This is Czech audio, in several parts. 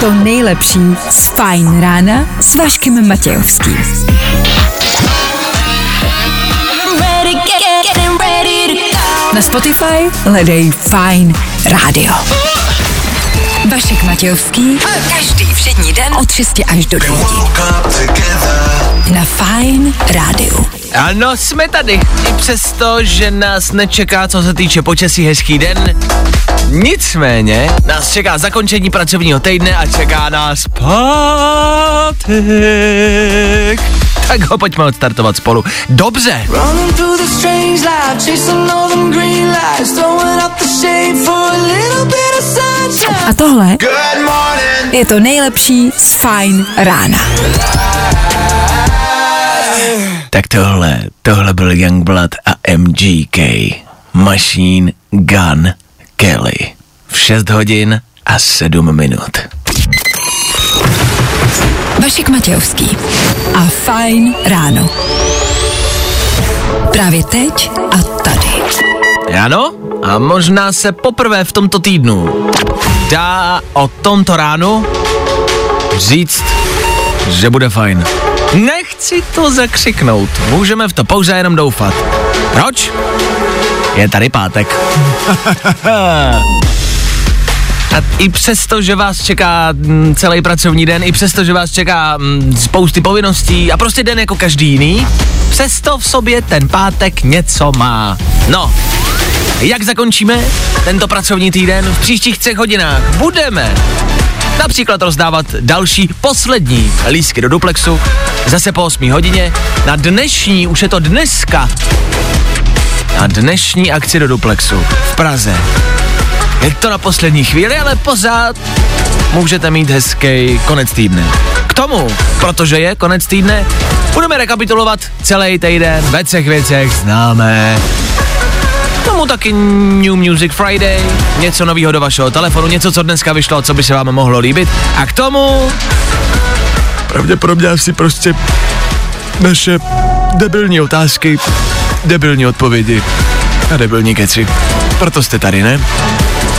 to nejlepší z Fajn rána s Vaškem Matějovským. Na Spotify hledej Fajn rádio. Vašek Matějovský. Každý všední den od 6 až do 9. Na Fajn rádiu. Ano, jsme tady. I přesto, že nás nečeká, co se týče počasí, hezký den. Nicméně nás čeká zakončení pracovního týdne a čeká nás pátek. Tak ho pojďme odstartovat spolu. Dobře. A tohle Good morning. je to nejlepší z Fajn rána. Tak tohle, tohle byl Youngblood a MGK. Machine Gun Kelly. V 6 hodin a 7 minut. Vašek Matějovský a Fajn ráno. Právě teď a tady. Ano, a možná se poprvé v tomto týdnu dá o tomto ránu říct, že bude fajn. Nechci to zakřiknout, můžeme v to pouze jenom doufat. Proč? Je tady pátek. A i přesto, že vás čeká mm, celý pracovní den, i přesto, že vás čeká mm, spousty povinností a prostě den jako každý jiný, přesto v sobě ten pátek něco má. No, jak zakončíme tento pracovní týden v příštích třech hodinách? Budeme například rozdávat další poslední lístky do duplexu zase po 8 hodině na dnešní, už je to dneska, na dnešní akci do duplexu v Praze. Je to na poslední chvíli, ale pořád můžete mít hezký konec týdne. K tomu, protože je konec týdne, budeme rekapitulovat celý týden ve třech věcech známé. K tomu taky New Music Friday, něco nového do vašeho telefonu, něco, co dneska vyšlo, co by se vám mohlo líbit. A k tomu pravděpodobně asi prostě naše debilní otázky, debilní odpovědi a debilní keci. Proto jste tady, ne?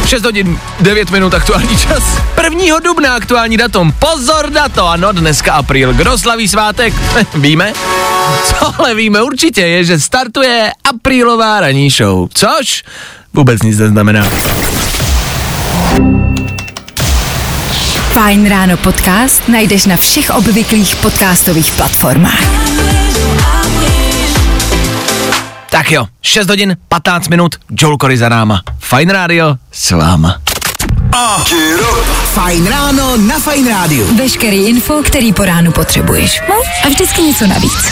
6 hodin 9 minut aktuální čas. 1. dubna aktuální datum. Pozor na to, ano, dneska apríl. Kdo slaví svátek? víme? Co ale víme určitě je, že startuje aprílová ranní show. Což vůbec nic neznamená. Fajn ráno podcast najdeš na všech obvyklých podcastových platformách. Tak jo, 6 hodin 15 minut, Joel Corey za náma. Fajn rádio s váma. Fajn ráno na Fajn rádiu. Veškerý info, který po ránu potřebuješ. No a vždycky něco navíc.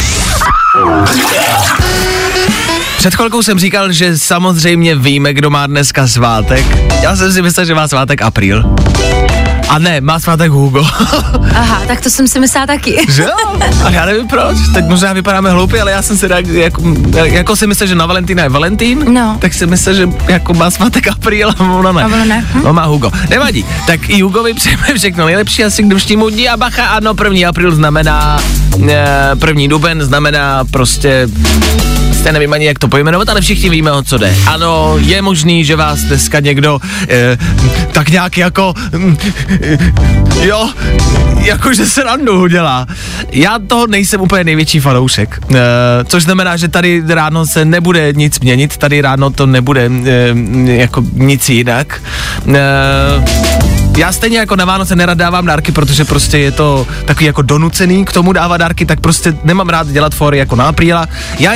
Před chvilkou jsem říkal, že samozřejmě víme, kdo má dneska svátek. Já jsem si myslel, že má svátek apríl. A ne, má svátek Hugo. Aha, tak to jsem si myslela taky. že jo? A já nevím proč. Teď možná vypadáme hloupě, ale já jsem si tak, jako, jako si myslel, že na Valentína je Valentín, No. tak si myslel, že jako má svátek apríl a ona ne. A ona ne, hm? No má Hugo. Nevadí. Tak i Hugovi přejeme všechno nejlepší asi k dnešnímu dní a bacha, ano, první apríl znamená, e, první duben znamená prostě jste nevím ani jak to pojmenovat, ale všichni víme, o co jde. Ano, je možný, že vás dneska někdo e, tak nějak jako, mm, e, jo, jakože se randu dělá. Já toho nejsem úplně největší fanoušek, e, což znamená, že tady ráno se nebude nic měnit, tady ráno to nebude e, jako nic jinak. E, já stejně jako na Vánoce nerad dávám dárky, protože prostě je to takový jako donucený k tomu dávat dárky, tak prostě nemám rád dělat fory jako na apríla. Já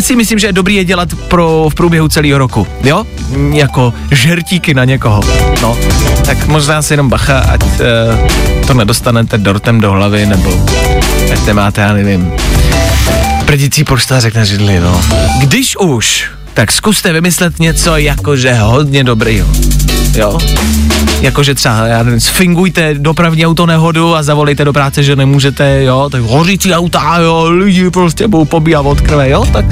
si myslím, že je dobrý je dělat pro v průběhu celého roku, jo? Jako žertíky na někoho, no. Tak možná si jenom bacha, ať uh, to nedostanete dortem do hlavy, nebo ať nemáte, já nevím, prdící poštářek na židli, no. Když už, tak zkuste vymyslet něco jakože hodně dobrýho, jo? Jakože třeba, já nevím, sfingujte dopravní auto nehodu a zavolejte do práce, že nemůžete, jo, tak hořící auta, jo, lidi prostě budou pobíhat od krve, jo, tak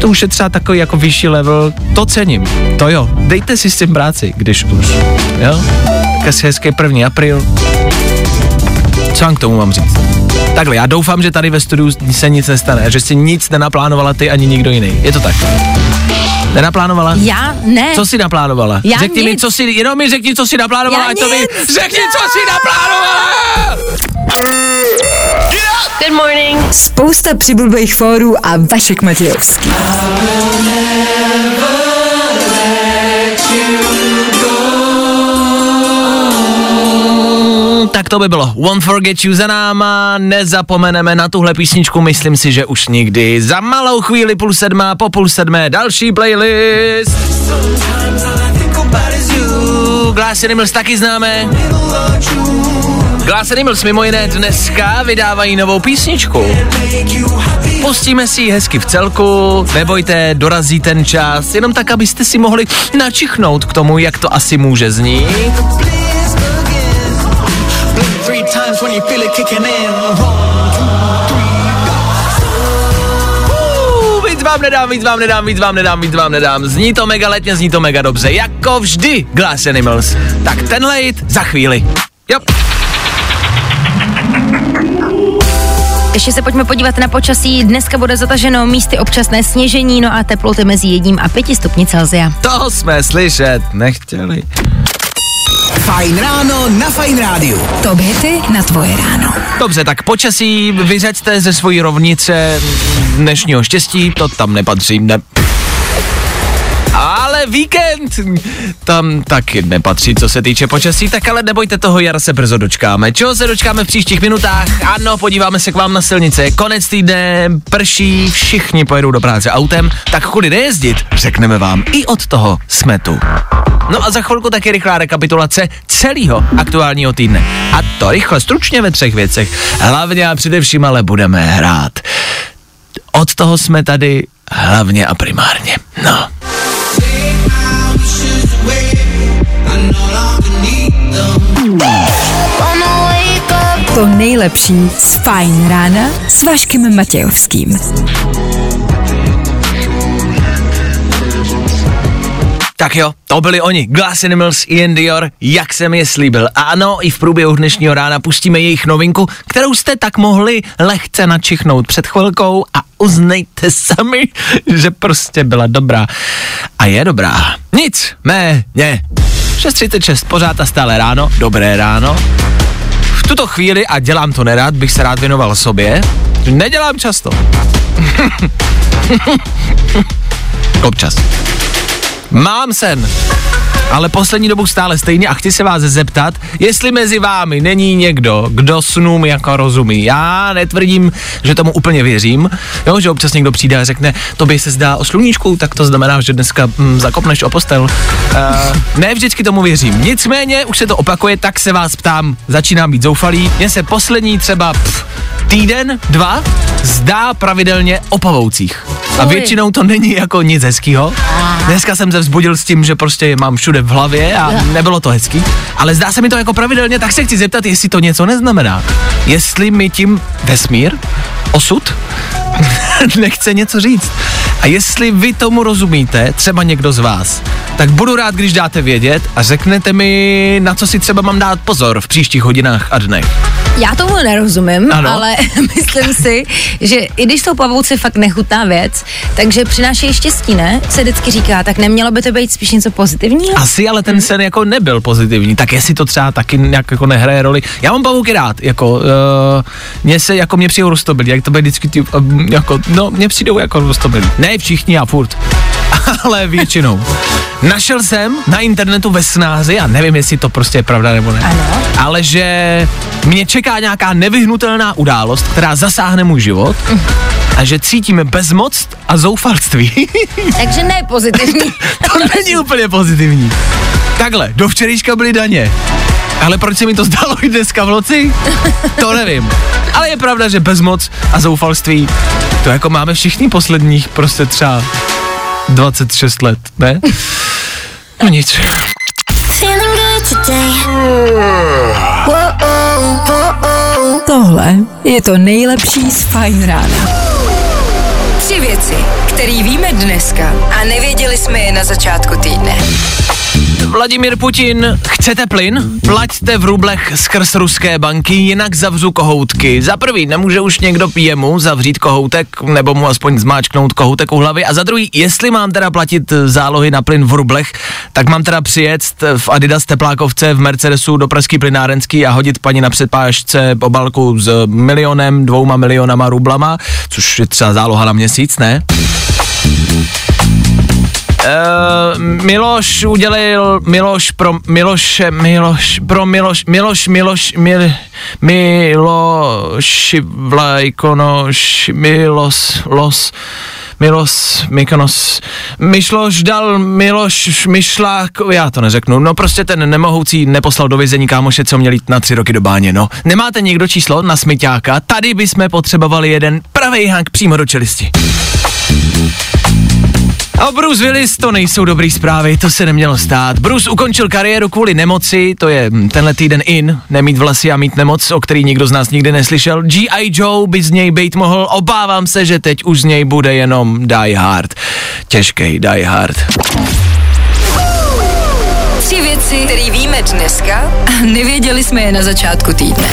to už je třeba takový jako vyšší level, to cením, to jo, dejte si s tím práci, když už, jo, tak asi hezký první apríl, co vám k tomu mám říct? Takhle, já doufám, že tady ve studiu se nic nestane, že si nic nenaplánovala ty ani nikdo jiný. Je to tak? Nenaplánovala? Já ne. Co jsi naplánovala? Já řekni mi, nic. co jsi, jenom mi řekni, co jsi naplánovala, Já ať to nic. Řekni, co jsi naplánovala! Good morning. Spousta přibulbých fórů a Vašek Matějovský. To by bylo. Won't forget you za náma, nezapomeneme na tuhle písničku, myslím si, že už nikdy. Za malou chvíli půl sedmá, po půl sedmé, další playlist. Glass Animals taky známe. Glass Animals mimo jiné dneska vydávají novou písničku. Pustíme si ji hezky v celku, nebojte, dorazí ten čas, jenom tak, abyste si mohli načichnout k tomu, jak to asi může znít. Three times when you feel it kicking in. Uh, Víc vám nedám, víc vám nedám, víc vám nedám, víc vám nedám. Zní to mega letně, zní to mega dobře, jako vždy Glass Animals. Tak tenhle hit za chvíli. Jo. Ještě se pojďme podívat na počasí. Dneska bude zataženo místy občasné sněžení, no a teploty mezi jedním a pěti stupni Celsia. To jsme slyšet nechtěli. Fajn ráno na Fajn rádiu. Top hity na tvoje ráno. Dobře, tak počasí vyřaďte ze svojí rovnice dnešního štěstí, to tam nepatří, ne. Víkend tam taky nepatří, co se týče počasí, tak ale nebojte toho, jara se brzo dočkáme. Čeho se dočkáme v příštích minutách? Ano, podíváme se k vám na silnice. Konec týdne, prší, všichni pojedou do práce autem, tak kudy nejezdit, řekneme vám. I od toho jsme tu. No a za chvilku taky rychlá rekapitulace celého aktuálního týdne. A to rychle, stručně ve třech věcech. Hlavně a především ale budeme hrát. Od toho jsme tady hlavně a primárně. No. To nejlepší z Fajn rána s Vaškem Matějovským. Tak jo, to byli oni, Glass Animals, Ian Dior, jak jsem je slíbil. A ano, i v průběhu dnešního rána pustíme jejich novinku, kterou jste tak mohli lehce načichnout před chvilkou a uznejte sami, že prostě byla dobrá. A je dobrá. Nic, méně. 6.36, pořád a stále ráno, dobré ráno. V tuto chvíli, a dělám to nerad, bych se rád věnoval sobě. Nedělám často. Občas. Mám sen, ale poslední dobu stále stejně a chci se vás zeptat, jestli mezi vámi není někdo, kdo snům jako rozumí. Já netvrdím, že tomu úplně věřím, jo, že občas někdo přijde a řekne, to by se zdá o sluníčku, tak to znamená, že dneska hm, zakopneš o postel. Uh, ne vždycky tomu věřím. Nicméně, už se to opakuje, tak se vás ptám, začínám být zoufalý. Mně se poslední třeba pff, týden, dva, zdá pravidelně o pavoucích. A většinou to není jako nic hezkýho. Dneska jsem se vzbudil s tím, že prostě je mám všude v hlavě a nebylo to hezký. Ale zdá se mi to jako pravidelně, tak se chci zeptat, jestli to něco neznamená. Jestli mi tím vesmír, osud, nechce něco říct. A jestli vy tomu rozumíte, třeba někdo z vás, tak budu rád, když dáte vědět a řeknete mi, na co si třeba mám dát pozor v příštích hodinách a dnech. Já tomu nerozumím, Ano. ale myslím si, že i když jsou pavouci fakt nechutná věc, takže přinášejí štěstí, ne? Se vždycky říká, tak nemělo by to být spíš něco pozitivního? Asi ale ten sen jako nebyl pozitivní, tak jestli to třeba taky nějak jako nehraje roli. Já mám pavouky rád, jako, uh, mně se, jako mě přijdou roztobilí, jak to bude vždycky, ty, uh, jako, no, mně přijdou jako roztobilí. Ne všichni a furt, ale většinou. Našel jsem na internetu ve snázi, a nevím, jestli to prostě je pravda nebo ne, Ano. ale že mě čeká nějaká nevyhnutelná událost, která zasáhne můj život a že cítíme bezmoc a zoufalství. Takže ne pozitivní. To není úplně pozitivní. Takhle, do včerejška byly daně. Ale proč se mi to zdalo i dneska v noci? To nevím. Ale je pravda, že bezmoc a zoufalství, to jako máme všichni posledních prostě třeba 26 let, ne? No nic. Tohle je to nejlepší z Fajn rána. Tři věci, které víme dneska a nevěděli jsme je na začátku týdne. Vladimír Putin, chcete plyn? Plaťte v rublech skrz ruské banky, jinak zavřu kohoutky. Za prvý, nemůže už někdo jemu zavřít kohoutek, nebo mu aspoň zmáčknout kohoutek u hlavy. A za druhý, jestli mám teda platit zálohy na plyn v rublech, tak mám teda přijet v Adidas teplákovce v Mercedesu do Pražský plynárenský a hodit paní na předpážce obalku s milionem, dvouma milionama rublama, což je třeba záloha na měsíc, ne? Uh, Miloš udělil Miloš pro Miloše Miloš pro Miloš Miloš Miloš Mil, Miloš Vlajkonoš Milos Los Milos, Mykonos, Myšloš dal Miloš, Myšlák, já to neřeknu, no prostě ten nemohoucí neposlal do vězení kámoše, co měl jít na tři roky do báně, no. Nemáte někdo číslo na smyťáka? Tady bychom potřebovali jeden pravý hák přímo do čelisti. A Bruce Willis to nejsou dobrý zprávy, to se nemělo stát. Bruce ukončil kariéru kvůli nemoci, to je hm, tenhle týden in, nemít vlasy a mít nemoc, o který nikdo z nás nikdy neslyšel. G.I. Joe by z něj být mohl, obávám se, že teď už z něj bude jenom Die Hard. Těžký Die Hard. Tři věci, které víme dneska a nevěděli jsme je na začátku týdne.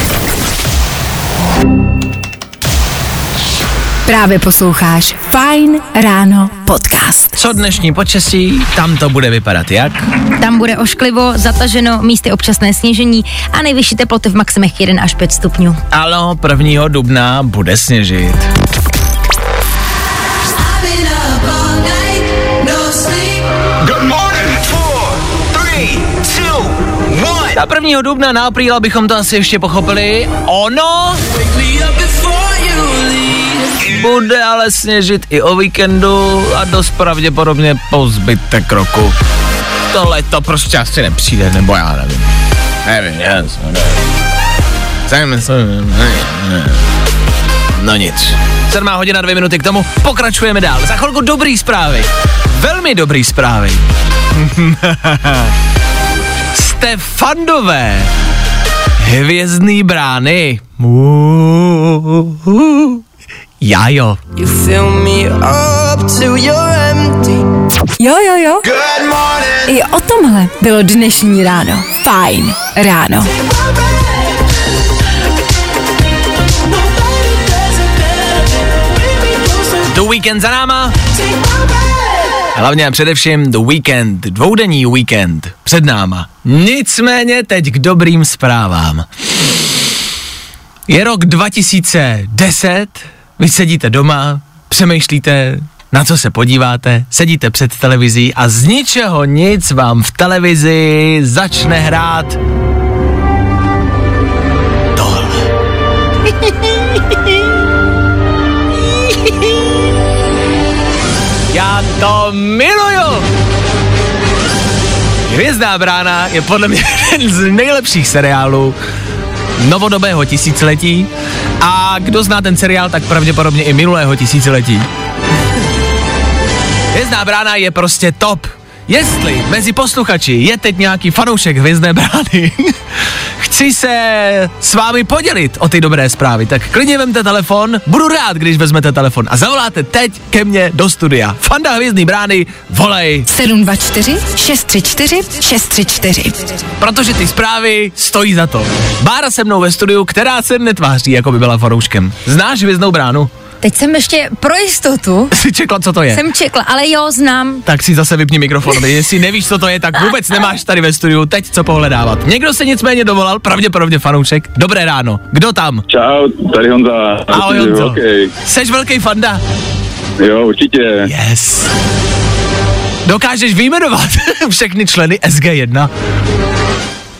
Právě posloucháš Fine Ráno podcast. Co dnešní počasí, tam to bude vypadat jak? Tam bude ošklivo, zataženo, místy občasné sněžení a nejvyšší teploty v maximech 1 až 5 stupňů. Ano, 1. dubna bude sněžit. 1. dubna na apríla bychom to asi ještě pochopili. Ono bude ale sněžit i o víkendu a dost pravděpodobně po zbytek roku. Tohle to prostě asi nepřijde, nebo já nevím. Nevím, já nevím. No nic. 7 hodina, dvě minuty k tomu, pokračujeme dál. Za chvilku dobrý zprávy. Velmi dobrý zprávy. Jste fandové hvězdný brány. Já jo. You fill me up till you're empty. Jo, jo, jo. Good morning. I o tomhle bylo dnešní ráno. Fajn ráno. The Weekend za náma. Hlavně a především The Weekend, dvoudenní weekend před náma. Nicméně teď k dobrým zprávám. Je rok 2010, vy sedíte doma, přemýšlíte, na co se podíváte, sedíte před televizí a z ničeho nic vám v televizi začne hrát to miluju! Hvězdná brána je podle mě jeden z nejlepších seriálů novodobého tisíciletí a kdo zná ten seriál, tak pravděpodobně i minulého tisíciletí. Hvězdná brána je prostě top. Jestli mezi posluchači je teď nějaký fanoušek Hvězdné brány, chci se s vámi podělit o ty dobré zprávy, tak klidně vemte telefon, budu rád, když vezmete telefon a zavoláte teď ke mně do studia. Fanda Hvězdný brány, volej, 724 634 634. protože ty zprávy stojí za to. Bára se mnou ve studiu, která se netváří, jako by byla fanouškem. Znáš Hvězdnou bránu? Teď jsem ještě pro jistotu, Jsi čekla, co to je? jsem čekla, ale jo, znám. Tak si zase vypni mikrofon, jestli nevíš, co to je, tak vůbec nemáš tady ve studiu teď co pohledávat. Někdo se nicméně dovolal, pravděpodobně fanoušek. Dobré ráno, kdo tam? Čau, tady Honza. Ahoj Honzo. hokej. Seš velký fanda? Jo, určitě. Yes. Dokážeš vyjmenovat všechny členy SG1?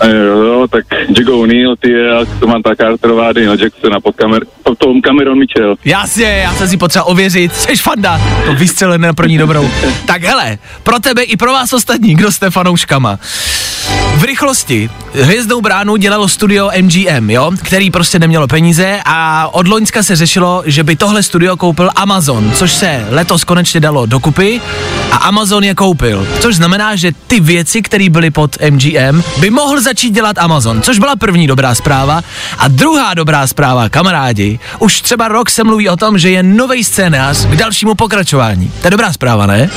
Jo, tak Jack O'Neill, ty je, Samantha Carterová, Daniel Jackson a pod kamer, potom Cameron Mitchell. Jasně, já jsem si potřeba ověřit, seš fanda, to vystřelené na první dobrou. Tak hele, pro tebe i pro vás ostatní, kdo jste fanouškama. V rychlosti Hvězdnou bránu dělalo studio MGM, jo, který prostě nemělo peníze a od Loňska se řešilo, že by tohle studio koupil Amazon, což se letos konečně dalo dokupy a Amazon je koupil, což znamená, že ty věci, které byly pod MGM, by mohl začít dělat Amazon, což byla první dobrá zpráva. A druhá dobrá zpráva, kamarádi, už třeba rok se mluví o tom, že je nový scénář k dalšímu pokračování. To je dobrá zpráva, ne?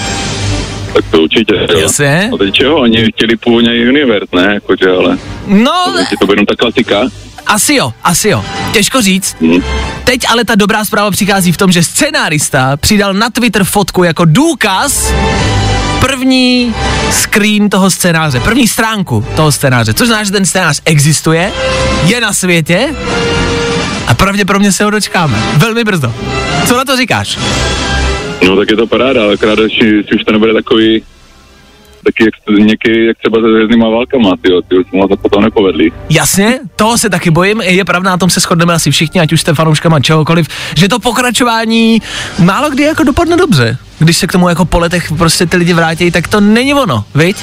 tak to určitě. Jo. Jasně. No teď čeho, oni chtěli původně Universe, ne, jakože, ale No, je to bude jenom ta klasika. asi jo, asi jo. Těžko říct. Hm. Teď ale ta dobrá zpráva přichází v tom, že scenárista přidal na Twitter fotku jako důkaz první screen toho scénáře, první stránku toho scénáře, což znamená, že ten scénář existuje, je na světě a pravděpodobně se ho dočkáme. Velmi brzo. Co na to říkáš? No tak je to paráda, ale akorát, jestli už to nebude takový, taky někdy, jak třeba se hvězdnýma válkama, tyjo, ty už moc to potom nepovedli. Jasně, toho se taky bojím, je pravda, na tom se shodneme asi všichni, ať už jste fanouškama čehokoliv, že to pokračování málo kdy jako dopadne dobře. Když se k tomu jako po letech prostě ty lidi vrátí, tak to není ono, viď?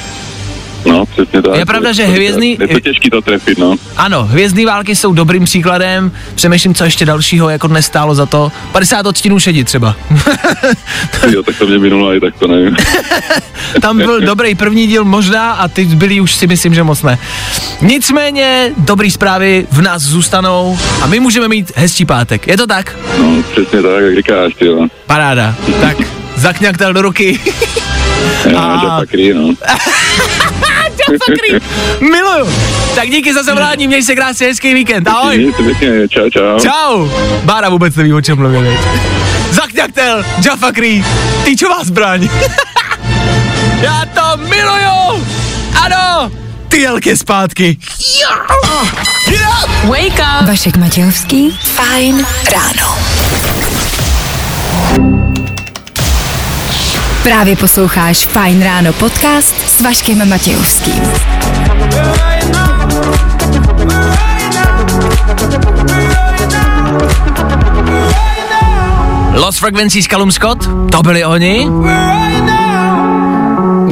No, přesně tak. Je pravda, že hvězdný- Je to těžký to trefit, no. Ano, hvězdný války jsou dobrým příkladem, přemýšlím, co ještě dalšího jako nestálo za to. 50 odstínů šedi třeba. jo, tak to mě minulo i tak to nevím. Tam byl dobrý první díl možná a ty byli už si myslím, že moc ne. Nicméně, dobrý zprávy v nás zůstanou a my můžeme mít hezčí pátek. Je to tak? No, přesně tak, jak říkáš, jo. Paráda. Tak, zakňaktel do ruky. Já, A- pakrý, no. Miluju. Tak díky za zavolání, měj se krásně, hezký víkend. Ahoj. Pěkně, čau, čau. Čau. Bára vůbec neví, o čem mluvím. Zakňaktel, Jaffa Cree, týčová zbraň. Já to miluju. Ano, ty jelky zpátky. Wake up. Vašek Matějovský, fajn ráno. Právě posloucháš Fajn ráno podcast s Vaškem Matějovským. Lost Frequencies Callum Scott, to byli oni.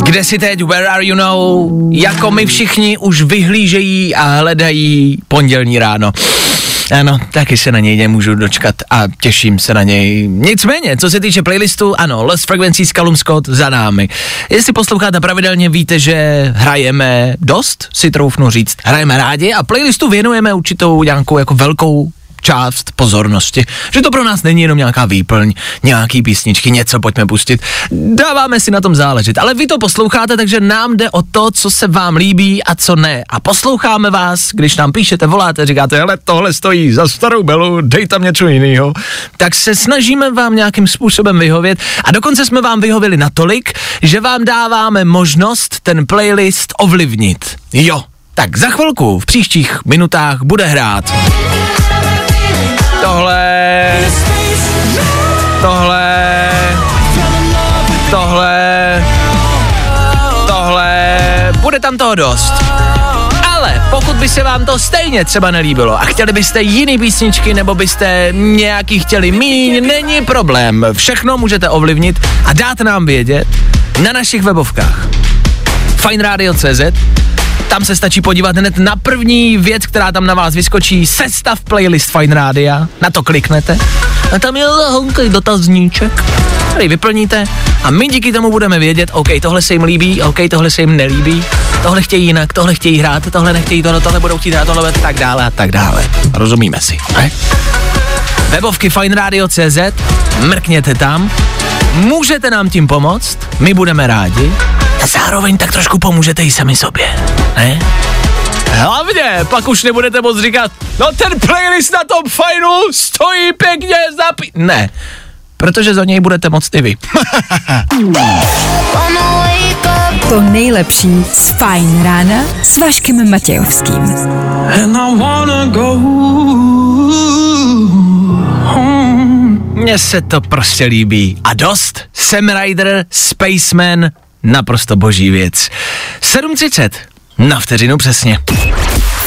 Kde si teď, where are you now, jako my všichni už vyhlížejí a hledají pondělní ráno. Ano, taky se na něj nemůžu dočkat a těším se na něj. Nicméně, co se týče playlistu, ano, Lost Frequencies Callum Scott za námi. Jestli posloucháte pravidelně, víte, že hrajeme dost, si troufnu říct. Hrajeme rádi a playlistu věnujeme určitou nějakou jako velkou část pozornosti. Že to pro nás není jenom nějaká výplň, nějaký písničky, něco pojďme pustit. Dáváme si na tom záležet. Ale vy to posloucháte, takže nám jde o to, co se vám líbí a co ne. A posloucháme vás, když nám píšete, voláte, říkáte, hele, tohle stojí za starou belu, dej tam něco jiného. Tak se snažíme vám nějakým způsobem vyhovět a dokonce jsme vám vyhověli natolik, že vám dáváme možnost ten playlist ovlivnit. Jo, tak za chvilku, v příštích minutách bude hrát tohle, tohle, tohle, tohle, bude tam toho dost. Ale pokud by se vám to stejně třeba nelíbilo a chtěli byste jiný písničky nebo byste nějaký chtěli míň, není problém. Všechno můžete ovlivnit a dát nám vědět na našich webovkách. FineRadio.cz tam se stačí podívat hned na první věc, která tam na vás vyskočí, sestav playlist Fine Rádia, na to kliknete. A tam je honkej dotazníček, který vyplníte. A my díky tomu budeme vědět, OK, tohle se jim líbí, OK, tohle se jim nelíbí, tohle chtějí jinak, tohle chtějí hrát, tohle nechtějí tohle, tohle budou chtít hrát, tohle tak dále a tak dále. Rozumíme si, ne? Webovky FineRadio.cz, mrkněte tam, můžete nám tím pomoct, my budeme rádi a zároveň tak trošku pomůžete i sami sobě, ne? Hlavně, pak už nebudete moc říkat, no ten playlist na tom fajnu stojí pěkně za pi... Ne, protože za něj budete moct i vy. To nejlepší z Fajn rána s Vaškem Matějovským. Mně se to prostě líbí. A dost? Sam Rider, Spaceman, naprosto boží věc. 7.30, na vteřinu přesně.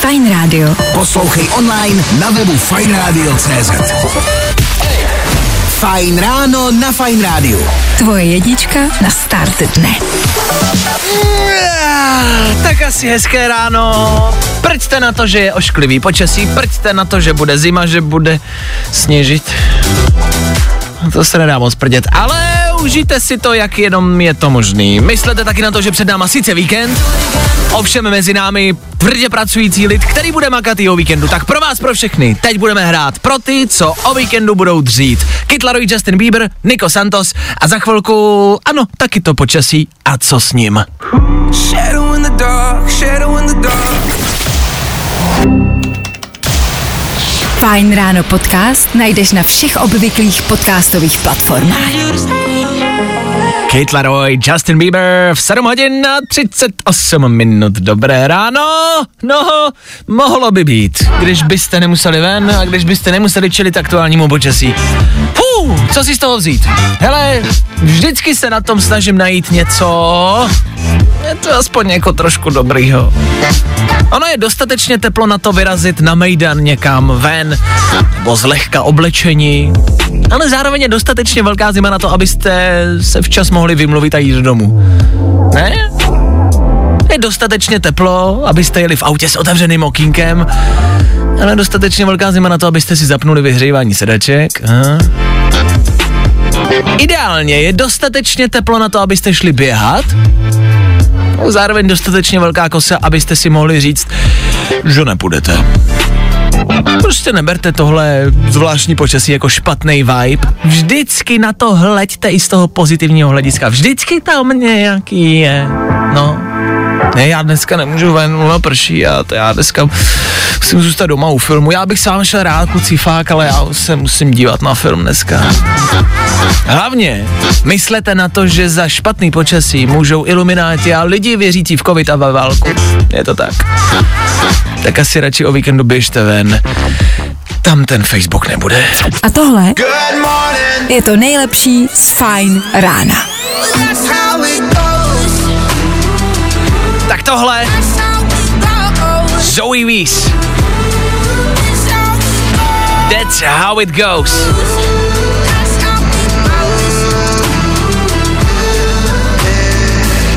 Fajn rádio. Poslouchej online na webu fajnradio.cz Fajn ráno na Fajn rádiu. Tvoje jedička na start dne. Tak asi hezké ráno. Prďte na to, že je ošklivý počasí, prďte na to, že bude zima, že bude sněžit. To se nedá moc prdět, ale užijte si to, jak jenom je to možný. Myslete taky na to, že před náma sice víkend, ovšem mezi námi tvrdě pracující lid, který bude makat i o víkendu. Tak pro vás, pro všechny, teď budeme hrát pro ty, co o víkendu budou dřít. Kid Laroi, Justin Bieber, Nico Santos a za chvilku, ano, taky to počasí a co s ním. Fajn ráno podcast najdeš na všech obvyklých podcastových platformách. Kate Laroi, Justin Bieber v 7 hodin na 38 minut. Dobré ráno. No, mohlo by být, když byste nemuseli ven a když byste nemuseli čelit aktuálnímu počasí. Fů, co si z toho vzít? Hele, vždycky se na tom snažím najít něco, je to aspoň jako trošku dobrýho. Ono je dostatečně teplo na to vyrazit na mejdan někam ven, nebo zlehka oblečení, ale zároveň je dostatečně velká zima na to, abyste se včas mohli vymluvit a jít domů. Ne? Je dostatečně teplo, abyste jeli v autě s otevřeným okýnkem, ale dostatečně velká zima na to, abyste si zapnuli vyhřívání sedaček. Aha. Ideálně je dostatečně teplo na to, abyste šli běhat, zároveň dostatečně velká kosa, abyste si mohli říct, že nepůjdete. Prostě neberte tohle zvláštní počasí jako špatný vibe. Vždycky na to hleďte i z toho pozitivního hlediska. Vždycky tam nějaký je. No. Ne, já dneska nemůžu ven, no prší a to já dneska musím zůstat doma u filmu. Já bych s vámi šel rád, kluci, fakt, ale já se musím dívat na film dneska. Hlavně myslete na to, že za špatný počasí můžou ilumináti a lidi věřící v covid a ve válku. Je to tak. Tak asi radši o víkendu běžte ven. Tam ten Facebook nebude. A tohle je to nejlepší z Fajn rána. Tak tohle Zoe Weiss. That's how it goes.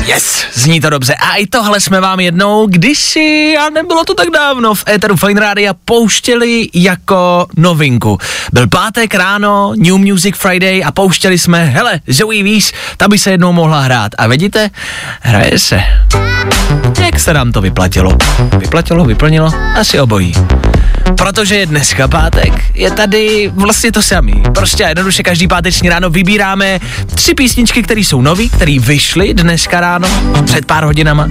Yes, zní to dobře. A i tohle jsme vám jednou, kdysi, a nebylo to tak dávno, v Eteru Fine Radio pouštěli jako novinku. Byl pátek ráno, New Music Friday a pouštěli jsme, hele, Zoe Weiss, ta by se jednou mohla hrát. A vidíte, hraje se. Jak se nám to vyplatilo? Vyplatilo, vyplnilo? Asi obojí. Protože je dneska pátek, je tady vlastně to samý. Prostě jednoduše každý páteční ráno vybíráme tři písničky, které jsou nový, které vyšly dneska ráno, před pár hodinama,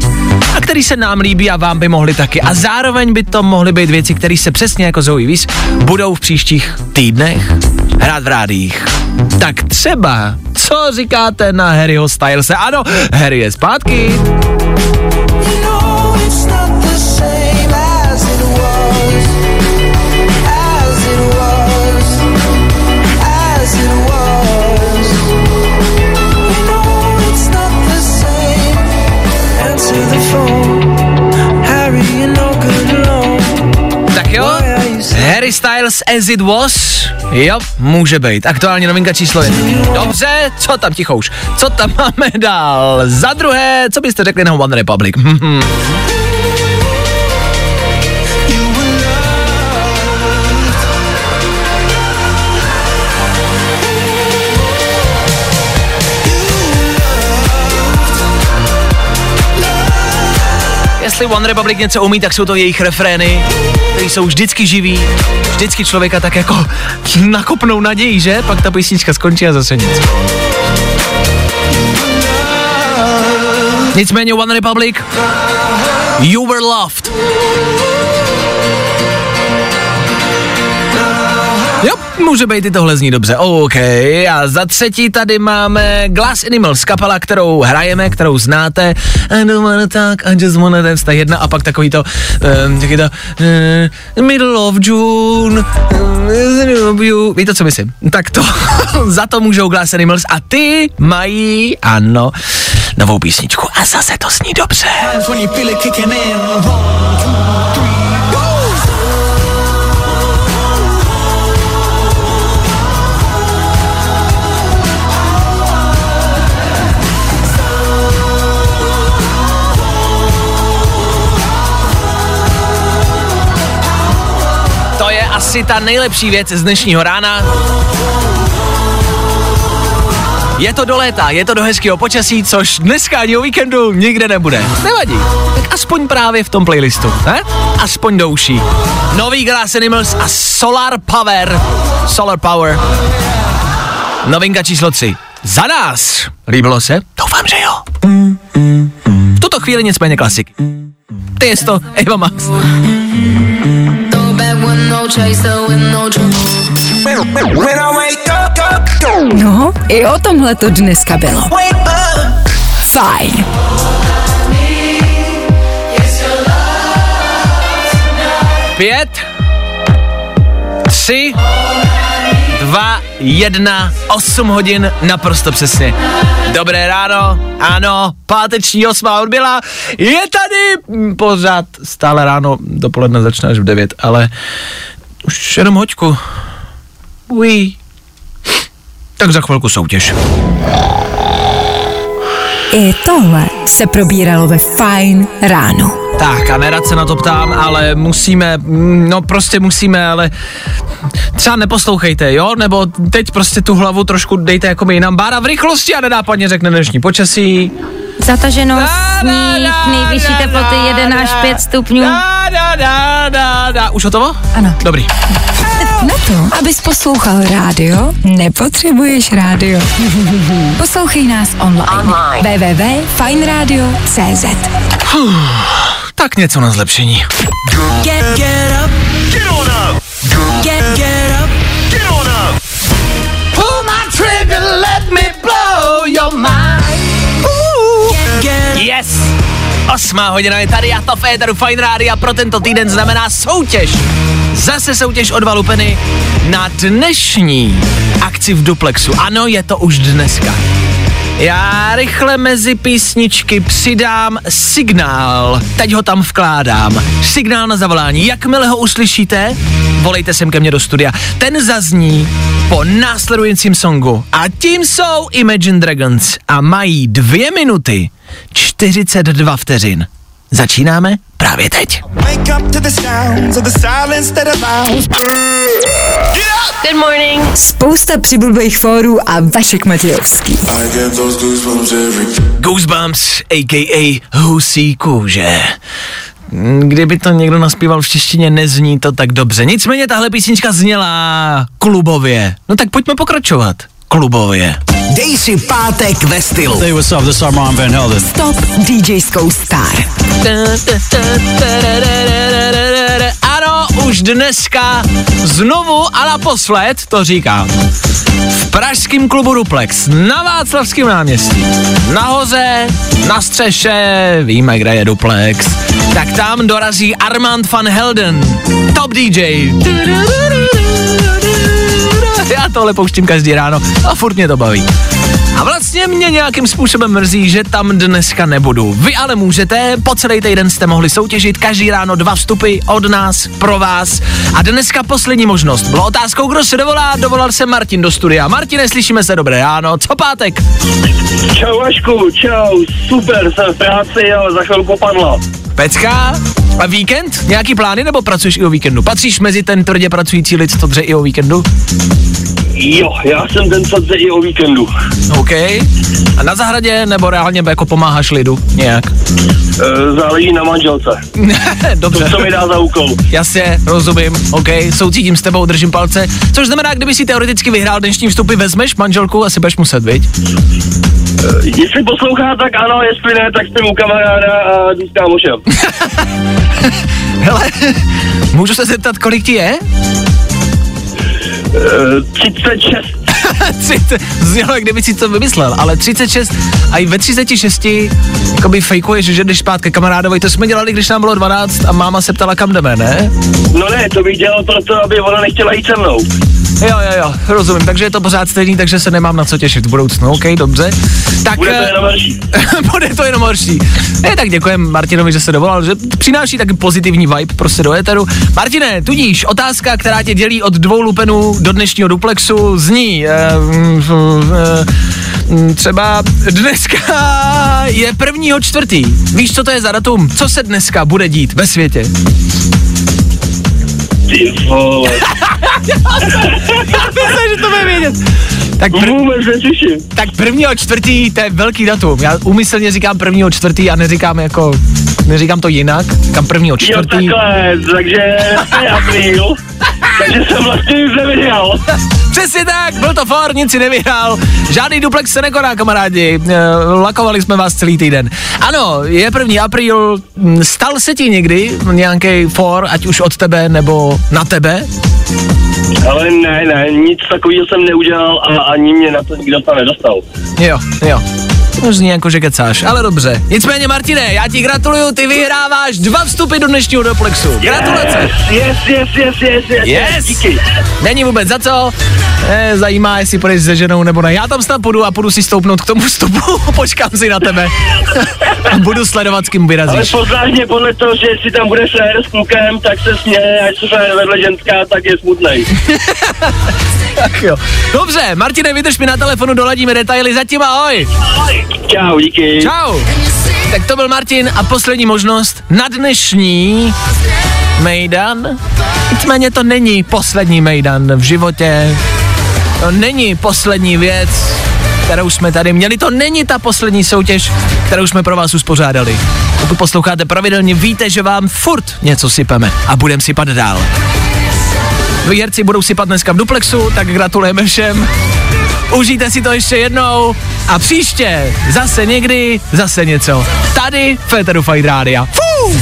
a které se nám líbí a vám by mohly taky. A zároveň by to mohly být věci, které se přesně jako Zoe Weiss budou v příštích týdnech hrát v rádích. Tak třeba, co říkáte na Harryho Stylese? Ano, Harry je zpátky. Harry Styles As It Was, jo, může být. Aktuální novinka číslo jedna. Dobře, co tam ticho už? Co tam máme dál? Za druhé, co byste řekli na One Republic? Jestli One Republic něco umí, tak jsou to jejich refrény, které jsou vždycky živý, vždycky člověka tak jako nakopnou naději, že? Pak ta písnička skončí a zase nic. Nicméně One Republic, You Were Loved. Může být i tohle zní dobře. OK, a za třetí tady máme Glass Animals, kapela, kterou hrajeme, kterou znáte. I don't wanna talk, I just wanna dance, ta jedna a pak takový to, um, taky to, uh, middle of June, uh, víte, co myslím? Tak to, za to můžou Glass Animals a ty mají, ano, novou písničku a zase to zní dobře. When you feel it asi ta nejlepší věc z dnešního rána. Je to do léta, je to do hezkého počasí, což dneska ani o víkendu nikde nebude. Nevadí. Tak aspoň právě v tom playlistu, ne? Aspoň do uší. Nový Glass Animals a Solar Power. Solar Power. Novinka číslo 3. Za nás. Líbilo se? Doufám, že jo. V tuto chvíli nicméně klasik. Ty je to Eva Max. No, i o tomhle to dneska bylo. Fajn. Pět, tři, dva, jedna, osm hodin, naprosto přesně. Dobré ráno, ano, páteční osmá odbyla, je tady mm, pořád stále ráno, dopoledne začne až v devět, ale už jenom hoďku. Ují. Tak za chvilku soutěž. I tohle se probíralo ve Fajn ráno. Tak a nerad se na to ptám, ale musíme, mm, no prostě musíme, ale třeba neposlouchejte, jo? Nebo teď prostě tu hlavu trošku dejte jako my jinam. Bára v rychlosti a nedápadně řekne dnešní počasí. Zataženo, sníh, nejvyšší teploty da, 1 až da. 5 stupňů. Da, da, da, da, da. Už hotovo? Ano. Dobrý. Na to, abys poslouchal rádio, nepotřebuješ rádio. Poslouchej nás online. www.fajnradio.cz Tak něco na zlepšení. Get, get up. Get on up. Get, get up. Get on up. Pull my trigger, let me blow your mind. Get, get. Yes! Osmá hodina je tady a to v éteru Fine Rádia pro tento týden znamená soutěž. Zase soutěž od Valupeny na dnešní akci v Duplexu. Ano, je to už dneska. Já rychle mezi písničky přidám signál. Teď ho tam vkládám. Signál na zavolání. Jakmile ho uslyšíte, volejte sem ke mně do studia. Ten zazní po následujícím songu. A tím jsou Imagine Dragons. A mají dvě minuty 42 vteřin. Začínáme právě teď. Good morning. Spousta přibulbých fórů a Vašek Matějovský. Goosebumps a.k.a. husí kůže. Kdyby to někdo naspíval v češtině, nezní to tak dobře. Nicméně tahle písnička zněla klubově. No tak pojďme pokračovat. Klubově. Dej si pátek ve stylu. Hey, what's up? This is Armand Van Helden. Top DJskou star. Ano, už dneska znovu a naposled to říkám. V pražském klubu Duplex na Václavském náměstí. Nahoře, na střeše, víme, kde je Duplex. Tak tam dorazí Armand van Helden, top DJ. Já tohle pouštím každý ráno a furt mě to baví. A vlastně mě nějakým způsobem mrzí, že tam dneska nebudu. Vy ale můžete, po celý týden jste mohli soutěžit každý ráno dva vstupy od nás, pro vás. A dneska poslední možnost. Bylo otázkou, kdo se dovolá, dovolal se Martin do studia. Martine, slyšíme se dobré ráno, co pátek? Čau Vašku, čau, super, jsem v práci, ale za chvilku padla. Pecka? A víkend? Nějaký plány nebo pracuješ i o víkendu? Patříš mezi ten tvrdě pracující lid, co dře i o víkendu? Jo, já jsem ten, co dře i o víkendu. OK. A na zahradě nebo reálně jako pomáháš lidu nějak? E, záleží na manželce. Dobře. Co mi dá za úkol? Jasně, rozumím, OK, soucítím s tebou, držím palce. Což znamená, kdyby si teoreticky vyhrál dnešní vstupy, vezmeš manželku, asi budeš muset, viď? E, jestli poslouchá, tak ano, jestli ne, tak jsem u kamaráda a s kámošem. Hele, můžu se zeptat, kolik ti je? E, 36. 30, znělo, jak kdyby si to vymyslel, ale 36 a i ve 36 jakoby fejkuješ, že jdeš zpátky kamarádovi, to jsme dělali, když nám bylo 12 a máma se ptala, kam jdeme, ne? No ne, to bych dělal proto, aby ona nechtěla jít se mnou. Jo, jo, jo, rozumím, takže je to pořád stejný, takže se nemám na co těšit v budoucnu, OK, dobře. Tak, Bude to eh, jenom horší. bude to jenom horší. Ne, tak děkujem Martinovi, že se dovolal, že přináší taky pozitivní vibe prostě do éteru. Martine, tudíž otázka, která tě dělí od dvou lupenů do dnešního duplexu, zní eh, třeba dneska je prvního čtvrtý. Víš, co to je za datum? Co se dneska bude dít ve světě? Ty vole. Myslím, že to bude vědět. Tak, pr- Vůbec netuším. tak prvního čtvrtý, to je velký datum. Já umyslně říkám prvního čtvrtý a neříkám jako, neříkám to jinak, říkám prvního Jo, čtvrtý. takhle, takže to je apríl. Takže jsem vlastně nic nevyhrál. Přesně tak, byl to for, nic si nevyhrál. Žádný duplex se nekoná, kamarádi. Eh, Lakovali jsme vás celý týden. Ano, je první apríl. Hm, Stal se ti někdy nějaký for, ať už od tebe nebo na tebe? Ale ne, ne, nic takového jsem neudělal a ani mě na to nikdo tam nedostal. Jo, jo. To zní jako, že kecáš, ale dobře. Nicméně, Martine, já ti gratuluju, ty vyhráváš dva vstupy do dnešního Duplexu. Gratulace. Yes, yes, yes, yes, yes, Yes. díky. Není vůbec za co. Eh, zajímá, jestli půjdeš se ženou nebo ne. Já tam snad půjdu a půjdu si stoupnout k tomu vstupu. Počkám si na tebe. a budu sledovat, s kým Ale vyrazíš. poznáš mě podle toho, že jestli tam bude frajer s klukem, tak se směje, až se frajer vedle ženská, tak je smutnej. Tak jo. Dobře, Martine, vydrž mi na telefonu, doladíme detaily. Zatím ahoj. Čau, díky. Čau. Tak to byl Martin a poslední možnost na dnešní Mejdan. Nicméně to není poslední Mejdan v životě. To není poslední věc, kterou jsme tady měli. To není ta poslední soutěž, kterou jsme pro vás uspořádali. Pokud posloucháte pravidelně, víte, že vám furt něco sypeme a budem sypat dál. Výherci budou sypat dneska v duplexu, tak gratulujeme všem. Užijte si to ještě jednou a příště zase někdy, zase něco. Tady Féteru Fight Rádia. Fuu!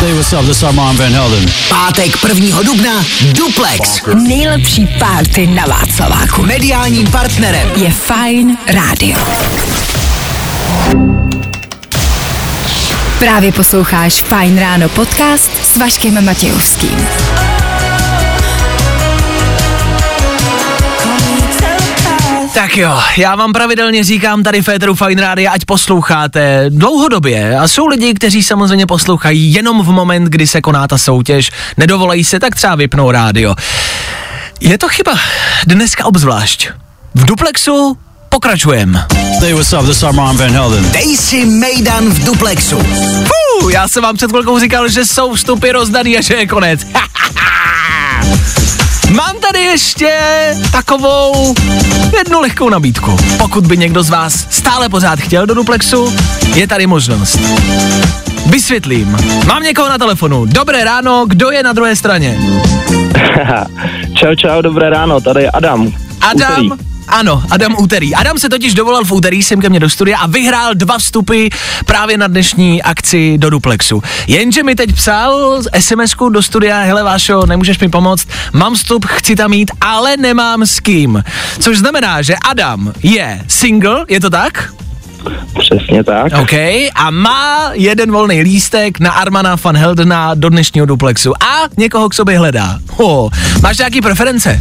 Hey, what's up? This is Armand Van Helden. Pátek 1. dubna Duplex. Nejlepší párty na Václaváku. Mediálním partnerem Je Fajn rádio. Právě posloucháš Fajn ráno podcast s Vaškem Matějovským. Tak jo, já vám pravidelně říkám tady Féteru Fine Rádia, ať posloucháte dlouhodobě. A jsou lidi, kteří samozřejmě poslouchají jenom v moment, kdy se koná ta soutěž, nedovolají se, tak třeba vypnou rádio. Je to chyba. Dneska obzvlášť. V duplexu pokračujem. Hey, what's up? This is Armand Van Helden. Dej si Mejdan v Duplexu. Fuu, já jsem vám před chvilkou říkal, že jsou vstupy rozdaný a že je konec. Mám tady ještě takovou jednu lehkou nabídku. Pokud by někdo z vás stále pořád chtěl do duplexu, je tady možnost. Vysvětlím. Mám někoho na telefonu. Dobré ráno, kdo je na druhé straně? čau, čau, dobré ráno, tady je Adam. Adam. Ano, Adam Úterý. Adam se totiž dovolal v úterý sem ke mně do studia a vyhrál dva vstupy právě na dnešní akci do Duplexu. Jenže mi teď psal sms do studia, hele Vášo, nemůžeš mi pomoct, mám vstup, chci tam jít, ale nemám s kým. Což znamená, že Adam je single, je to tak? Přesně tak. OK, a má jeden volný lístek na Armana van Heldena do dnešního duplexu a někoho k sobě hledá. Oh, máš nějaký preference?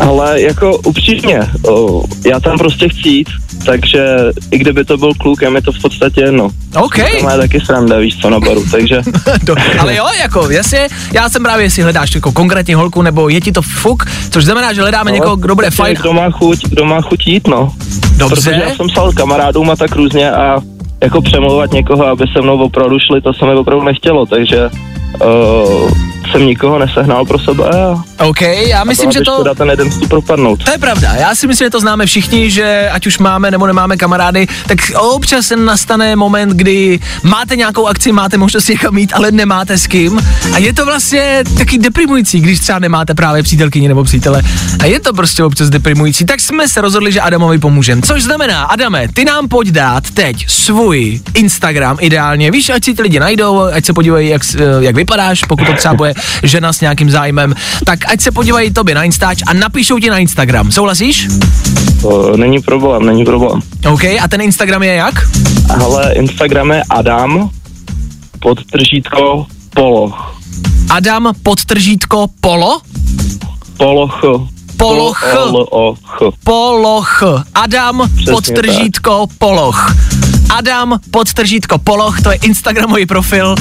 Ale jako upřímně, o, já tam prostě chci jít, takže i kdyby to byl kluk, je mi to v podstatě jedno. OK. To má taky sranda, víš co, na baru, takže... Do, ale jo, jako, jasně, já jsem právě, jestli hledáš jako konkrétní holku, nebo je ti to fuk, což znamená, že hledáme No, někoho, kdo bude prostě fajn. Kdo má chuť, kdo má chuť jít, no. Dobře. Protože já jsem psal kamarádům a tak různě a jako přemlouvat někoho, aby se mnou opravdu šli, to se mi opravdu nechtělo, takže uh, jsem nikoho nesehnal pro sebe a OK, já myslím, že to... Škoda ten jeden vstup propadnout. To je pravda, já si myslím, že to známe všichni, že ať už máme nebo nemáme kamarády, tak občas nastane moment, kdy máte nějakou akci, máte možnost někam mít, ale nemáte s kým. A je to vlastně taky deprimující, když třeba nemáte právě přítelkyni nebo přítele. A je to prostě občas deprimující. Tak jsme se rozhodli, že Adamovi pomůžeme. Což znamená, Adame, ty nám pojď dát teď svůj Instagram ideálně. Víš, ať si ty lidi najdou, ať se podívají, jak, s- jak vypadáš, pokud to třeba bude žena s nějakým zájmem, tak ať se podívají tobě na Instač a napíšou ti na Instagram. Souhlasíš? To není problém, není problém. OK, a ten Instagram je jak? Ale Instagram je Adam podtržítko poloch. Adam podtržítko polo? Poloch. Poloch. P-O-L-O-Ch. Poloch. Adam Přesně podtržítko poloch. Adam podtržítko poloch, to je Instagramový profil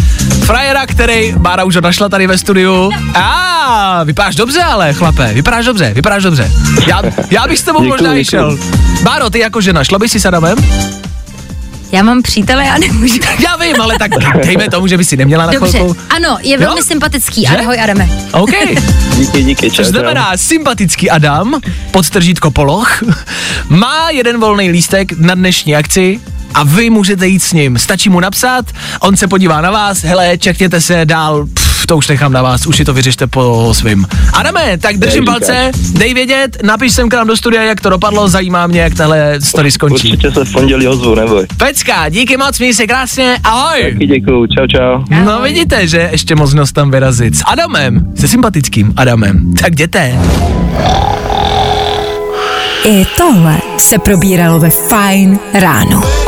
frajera, který Bára už ho našla tady ve studiu. A ah, vypadáš dobře ale, chlape, vypadáš dobře, vypadáš dobře. Já, já bych s tebou Děkuju, možná i děkuju. šel. Báro, ty jako žena, šla bys si s Adamem? Já mám přítele, já nemůžu. Já vím, ale tak dejme tomu, že by si neměla na Dobře, chvilku. ano, je velmi Jo? sympatický. Že? Ahoj, Adame. OK. Díky, díky, čau, Což čau. znamená sympatický Adam, podtržítko Poloch, má jeden volný lístek na dnešní akci a vy můžete jít s ním. Stačí mu napsat, on se podívá na vás, hele, čekněte se dál, pff, to už nechám na vás, už si to vyřešte po svým. Adame, tak držím Díky. palce, dej vědět, napiš sem k nám do studia, jak to dopadlo, zajímá mě, jak tahle story skončí. Určitě se v pondělí ozvu, neboj. Pecka, díky moc, měj se krásně, ahoj. Taky děkuju, čau, čau. No vidíte, že ještě možnost tam vyrazit. S Adamem, se sympatickým Adamem. Tak jděte. I tohle se probíralo ve Fine ráno.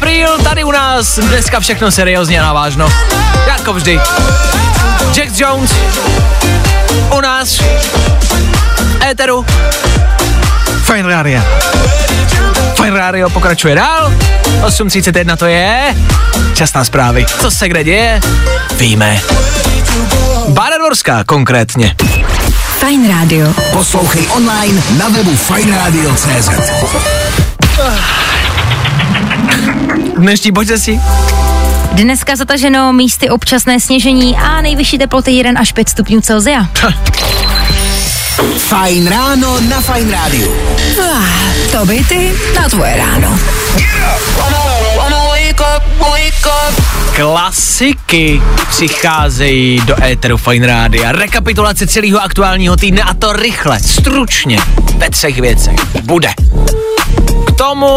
Apríl, tady u nás dneska všechno seriózně a navážno. Jako vždy. Jack Jones, u nás, Éteru, Fine Radio. Fine Radio pokračuje dál, 8.31 to je, čas na zprávy. Co se kde děje, víme. Bára Dvorská konkrétně. Fine Radio. Poslouchej online na webu fajnradio.cz. Dnešní počasí. Dneska zataženo místy občasné sněžení a nejvyšší teploty 1 až 5 stupňů Celzia. Fajn ráno na Fajn rádiu. Ah, to by ty na tvoje ráno. Klasiky přicházejí do éteru Fine Rádia. Rekapitulace celého aktuálního týdne a to rychle, stručně, ve třech věcech. Bude. K tomu...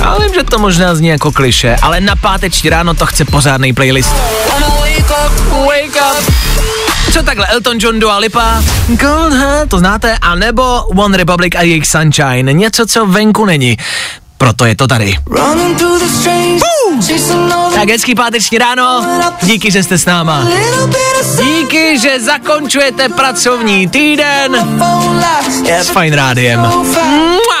Já vím, že to možná zní jako kliše, ale na páteční ráno to chce pořádný playlist. Wake up. Co takhle, Elton John, Dua Lipa, Gold to znáte, a nebo One Republic a jejich Sunshine, něco, co venku není. Proto je to tady. Tak hezký páteční ráno, díky, že jste s náma. Díky, že zakončujete pracovní týden s Fine Rádiem. Mua!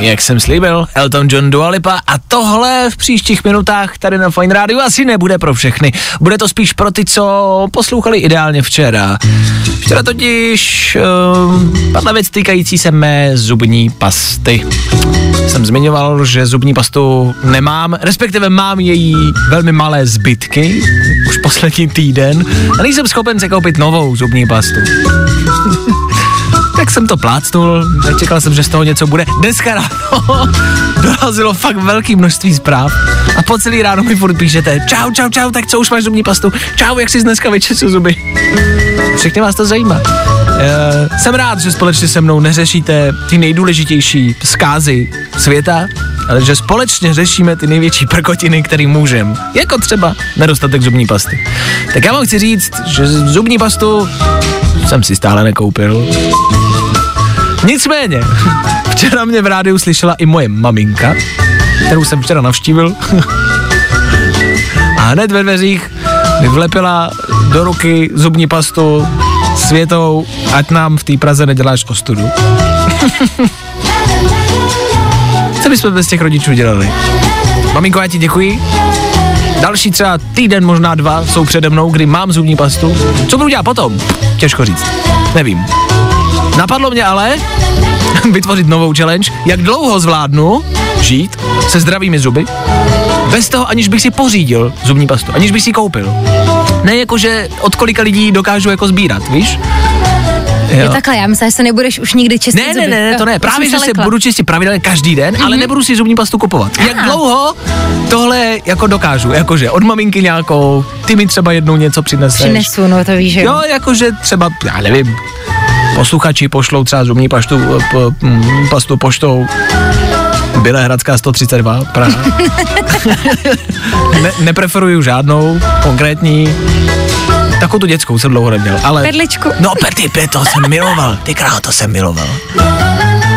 Jak jsem slíbil, Elton John Dua Lipa a tohle v příštích minutách tady na Fine Radio asi nebude pro všechny. Bude to spíš pro ty, co poslouchali ideálně včera. Včera totiž um, padla věc týkající se mé zubní pasty. Jsem zmiňoval, že zubní pastu nemám, respektive mám její velmi malé zbytky, už poslední týden, a nejsem schopen si koupit novou zubní pastu. Tak jsem to plácnul, nečekal jsem, že z toho něco bude. Dneska ráno dorazilo fakt velké množství zpráv a po celý ráno mi furt píšete čau, čau, čau, tak co už máš zubní pastu? Čau, jak jsi dneska vyčesil zuby? Všechny vás to zajímá. Uh, jsem rád, že společně se mnou neřešíte ty nejdůležitější zkázy světa, ale že společně řešíme ty největší prkotiny, který můžem. Jako třeba nedostatek zubní pasty. Tak já vám chci říct, že zubní pastu jsem si stále nekoupil. Nicméně, včera mě v rádiu slyšela i moje maminka, kterou jsem včera navštívil. A hned ve dveřích mi vlepila do ruky zubní pastu světou, ať nám v té Praze neděláš ostudu. Co bychom bez těch rodičů dělali? Maminko, já ti děkuji. Další třeba týden, možná dva jsou přede mnou, kdy mám zubní pastu. Co budu dělat potom? Těžko říct. Nevím. Napadlo mě ale vytvořit novou challenge, jak dlouho zvládnu žít se zdravými zuby, bez toho, aniž bych si pořídil zubní pastu, aniž bych si koupil. Ne jako, že od kolika lidí dokážu jako sbírat, víš? Je takhle, já myslím, že se nebudeš už nikdy čistit Ne, ne, zuby. ne, ne, to Jo, ne. Právě, že se lekla. budu čistit pravidelně každý den, ale nebudu si zubní pastu kupovat. Jak Aha. dlouho tohle jako dokážu? Jakože od maminky nějakou, ty mi třeba jednou něco přineseš. Přinesu, no to víš, že jo. Jo, jakože třeba, já nevím, posluchači pošlou třeba zubní paštu, eh, p, mm, pastu poštou Bělehradská 132, Praha. ne, nepreferuju žádnou konkrétní. Takovou tu dětskou jsem dlouho neměl, ale... Perličku. No, Pety, to jsem miloval, ty král, to jsem miloval.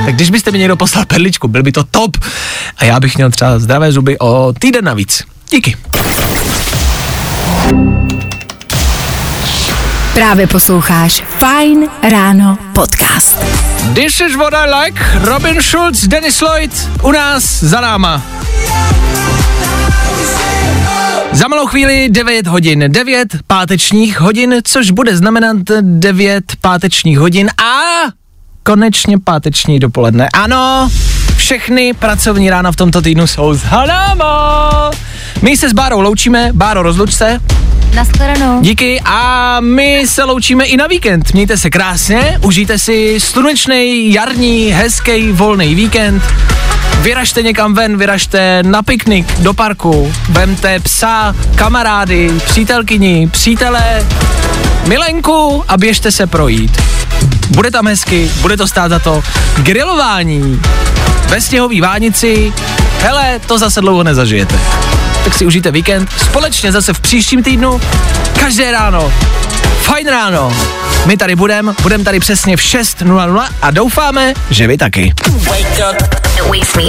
Tak když byste mi někdo poslal perličku, byl by to top. A já bych měl třeba zdravé zuby o týden navíc. Díky. Právě posloucháš Fine Ráno podcast. This is what I like. Robin Schulz, Dennis Lloyd, u nás za náma. Za malou chvíli 9 hodin, 9 pátečních hodin, což bude znamenat 9 pátečních hodin a konečně páteční dopoledne. Ano, všechny pracovní rána v tomto týdnu jsou za náma. My se s Bárou loučíme, Báro rozluč se. Naschledanou. Díky a my se loučíme i na víkend. Mějte se krásně, užijte si slunečný, jarní, hezký, volný víkend. Vyražte někam ven, vyražte na piknik, do parku, vemte psa, kamarády, přítelkyni, přítele, milenku a běžte se projít. Bude tam hezky, bude to stát za to. Grilování ve sněhový vánici, hele, to zase dlouho nezažijete. Tak si užijte víkend, společně zase v příštím týdnu, každé ráno, fajn ráno. My tady budeme, budeme tady přesně v 6.00 a doufáme, že vy taky.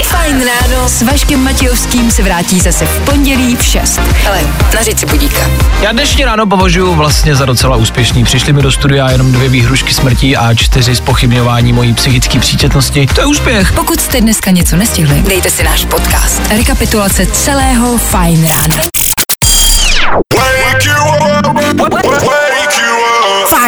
Fajn ráno s Vaškem Matějovským se vrátí zase v pondělí v 6. Hele, nařiď si budíka. Já dnešní ráno považuji vlastně za docela úspěšný. Přišly mi do studia jenom dvě výhrušky smrtí a čtyři spochybňování mojí psychické příčetnosti. To je úspěch. Pokud jste dneska něco nestihli, dejte si náš podcast. Rekapitulace celého Fajn rána.